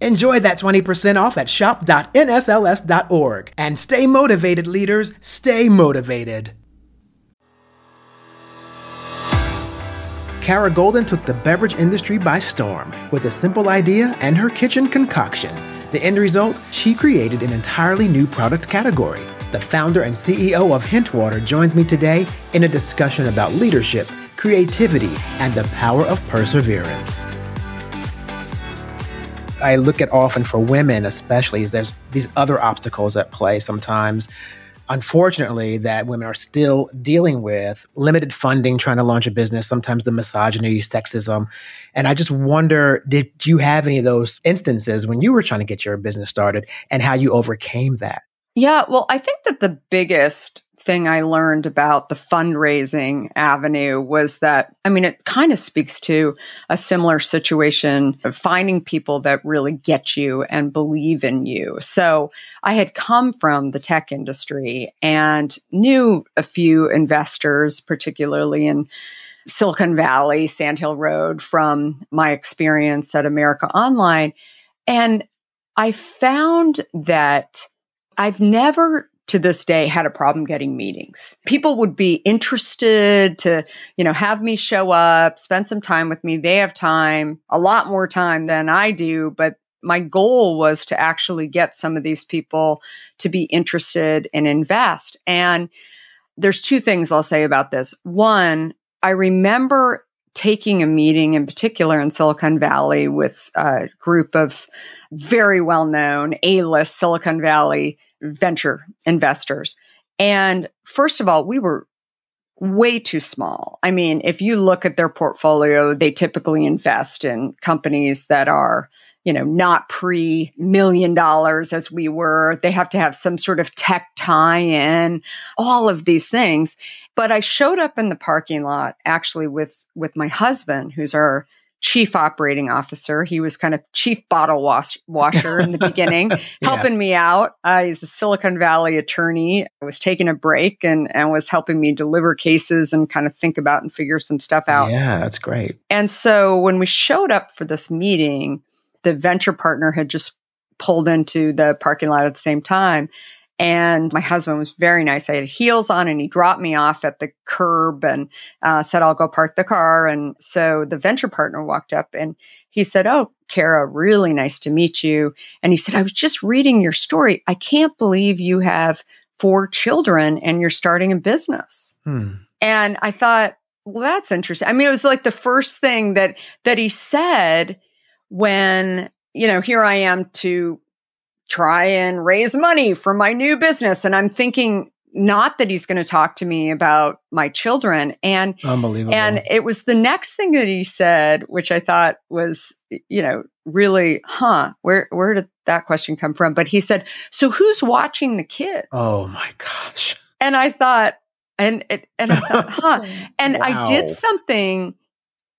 Enjoy that 20% off at shop.nsls.org. And stay motivated, leaders. Stay motivated. Kara Goldin took the beverage industry by storm with a simple idea and her kitchen concoction. The end result, she created an entirely new product category. The founder and CEO of Hintwater joins me today in a discussion about leadership, creativity, and the power of perseverance. I look at often for women, especially, is there's these other obstacles at play sometimes. Unfortunately, that women are still dealing with limited funding, trying to launch a business, sometimes the misogyny, sexism. And I just wonder did you have any of those instances when you were trying to get your business started and how you overcame that? Yeah, well, I think that the biggest thing I learned about the fundraising avenue was that, I mean, it kind of speaks to a similar situation of finding people that really get you and believe in you. So I had come from the tech industry and knew a few investors, particularly in Silicon Valley, Sand Hill Road, from my experience at America Online. And I found that I've never to this day had a problem getting meetings. People would be interested to, you know, have me show up, spend some time with me. They have time, a lot more time than I do, but my goal was to actually get some of these people to be interested and invest. And there's two things I'll say about this. One, I remember taking a meeting in particular in Silicon Valley with a group of very well known A list Silicon Valley venture investors. And first of all, we were way too small. I mean, if you look at their portfolio, they typically invest in companies that are, you know, not pre million dollars as we were. They have to have some sort of tech tie in, all of these things. But I showed up in the parking lot actually with, with my husband, who's our chief operating officer. He was kind of chief bottle wash, washer in the beginning, yeah. helping me out. Uh, he's a Silicon Valley attorney. I was taking a break and, and was helping me deliver cases and kind of think about and figure some stuff out. Yeah, that's great. And so when we showed up for this meeting, the venture partner had just pulled into the parking lot at the same time. And my husband was very nice. I had heels on and he dropped me off at the curb and uh, said, I'll go park the car. And so the venture partner walked up and he said, Oh, Kara, really nice to meet you. And he said, I was just reading your story. I can't believe you have four children and you're starting a business. Hmm. And I thought, well, that's interesting. I mean, it was like the first thing that, that he said when, you know, here I am to try and raise money for my new business. And I'm thinking, not that he's going to talk to me about my children. And unbelievable. And it was the next thing that he said, which I thought was, you know, really, huh, where, where did that question come from? But he said, so who's watching the kids? Oh my gosh. And I thought, and, and I thought, huh. And wow. I did something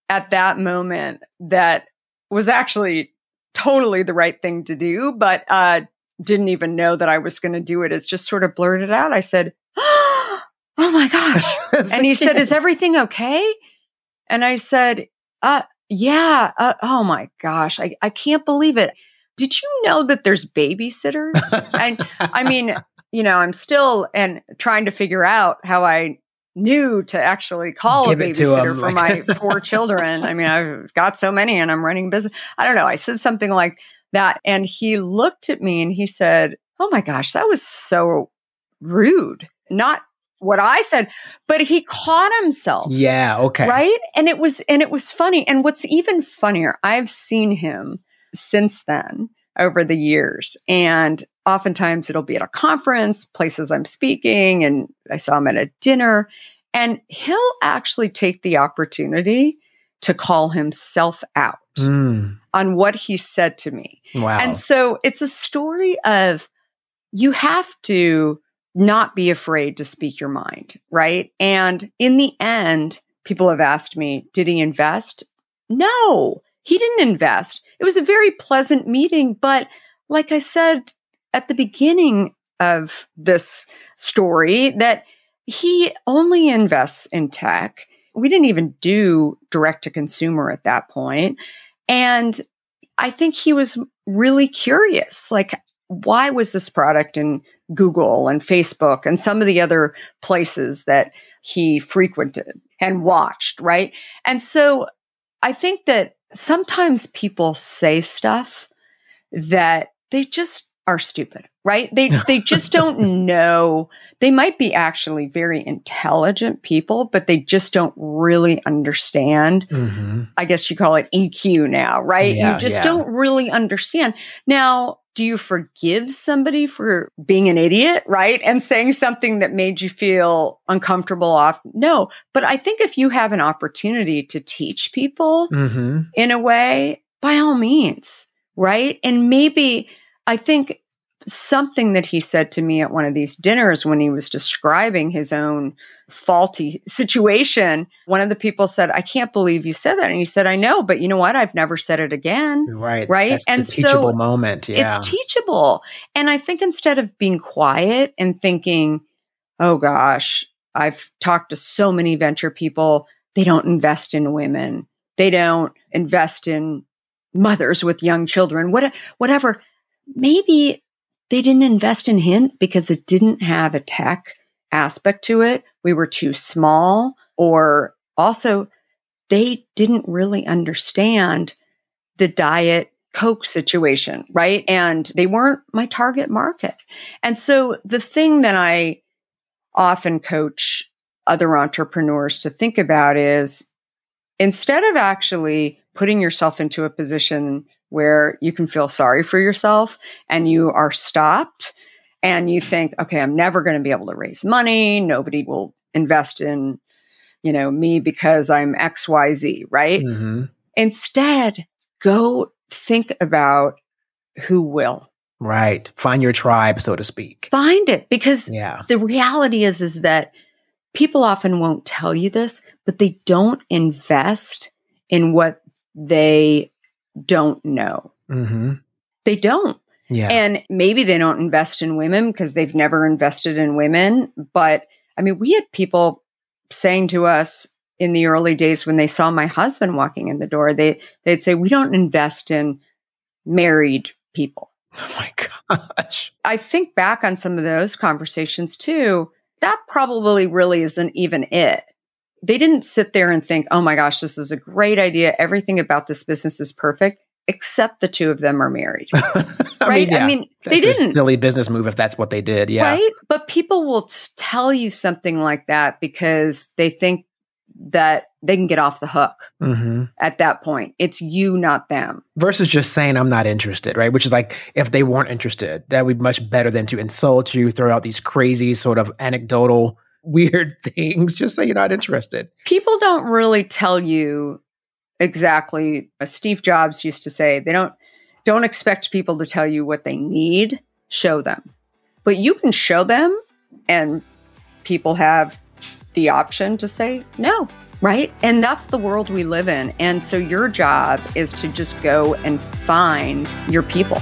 at that moment that was actually totally the right thing to do, but uh, didn't even know that I was going to do it. It's just sort of blurted out. I said, "Oh my gosh!" and he said, "Is everything okay?" And I said, "Uh, yeah. Uh, oh my gosh, I I can't believe it. Did you know that there's babysitters?" and I mean, you know, I'm still and trying to figure out how I knew to actually call Give a babysitter for my four children. I mean, I've got so many and I'm running business. I don't know. I said something like that. And he looked at me and he said, Oh my gosh, that was so rude. Not what I said, but he caught himself. Yeah. Okay. Right. And it was, and it was funny. And what's even funnier, I've seen him since then over the years. And oftentimes it'll be at a conference, places I'm speaking, and I saw him at a dinner. And he'll actually take the opportunity to call himself out. mm. on what he said to me. Wow. And so it's a story of you have to not be afraid to speak your mind, right? And in the end, people have asked me, did he invest? No, he didn't invest. It was a very pleasant meeting. But like I said at the beginning of this story, that he only invests in tech. We didn't even do direct to consumer at that point. And I think he was really curious. Like, why was this product in Google and Facebook and some of the other places that he frequented and watched, right? And so I think that sometimes people say stuff that they just are stupid, right? They they just don't know. They might be actually very intelligent people, but they just don't really understand. Mm-hmm. I guess you call it EQ now, right? Yeah, you just yeah. don't really understand. Now, do you forgive somebody for being an idiot, right? And saying something that made you feel uncomfortable off? No. But I think if you have an opportunity to teach people mm-hmm. in a way, by all means, right? And maybe I think something that he said to me at one of these dinners when he was describing his own faulty situation. One of the people said, I can't believe you said that. And he said, I know, but you know what? I've never said it again. Right. Right. That's and teachable so moment. Yeah. It's teachable. And I think instead of being quiet and thinking, oh gosh, I've talked to so many venture people, they don't invest in women. They don't invest in mothers with young children, what, whatever. Maybe they didn't invest in Hint because it didn't have a tech aspect to it. We were too small, or also they didn't really understand the diet Coke situation, right? And they weren't my target market. And so the thing that I often coach other entrepreneurs to think about is instead of actually putting yourself into a position where you can feel sorry for yourself and you are stopped and you think, okay, I'm never going to be able to raise money. Nobody will invest in, you know, me because I'm XYZ, right? Mm-hmm. Instead, go think about who will. Right. Find your tribe, so to speak. Find it because yeah. the reality is, is that people often won't tell you this, but they don't invest in what they don't know. Mm-hmm. They don't. Yeah. And maybe they don't invest in women because they've never invested in women. But I mean, we had people saying to us in the early days when they saw my husband walking in the door, they, they'd say, We don't invest in married people. Oh my gosh. I think back on some of those conversations too. That probably really isn't even it they didn't sit there and think, oh my gosh, this is a great idea. Everything about this business is perfect, except the two of them are married. I right? Mean, yeah, I mean, they didn't. silly business move if that's what they did. Yeah. Right. But people will t- tell you something like that because they think that they can get off the hook mm-hmm. at that point. It's you, not them. Versus just saying, I'm not interested, right? Which is like, if they weren't interested, that would be much better than to insult you, throw out these crazy sort of anecdotal weird things. Just say you're not interested. People don't really tell you exactly. As Steve Jobs used to say, they don't don't expect people to tell you what they need. Show them, but you can show them, and people have the option to say no. Right. And that's the world we live in. And so your job is to just go and find your people.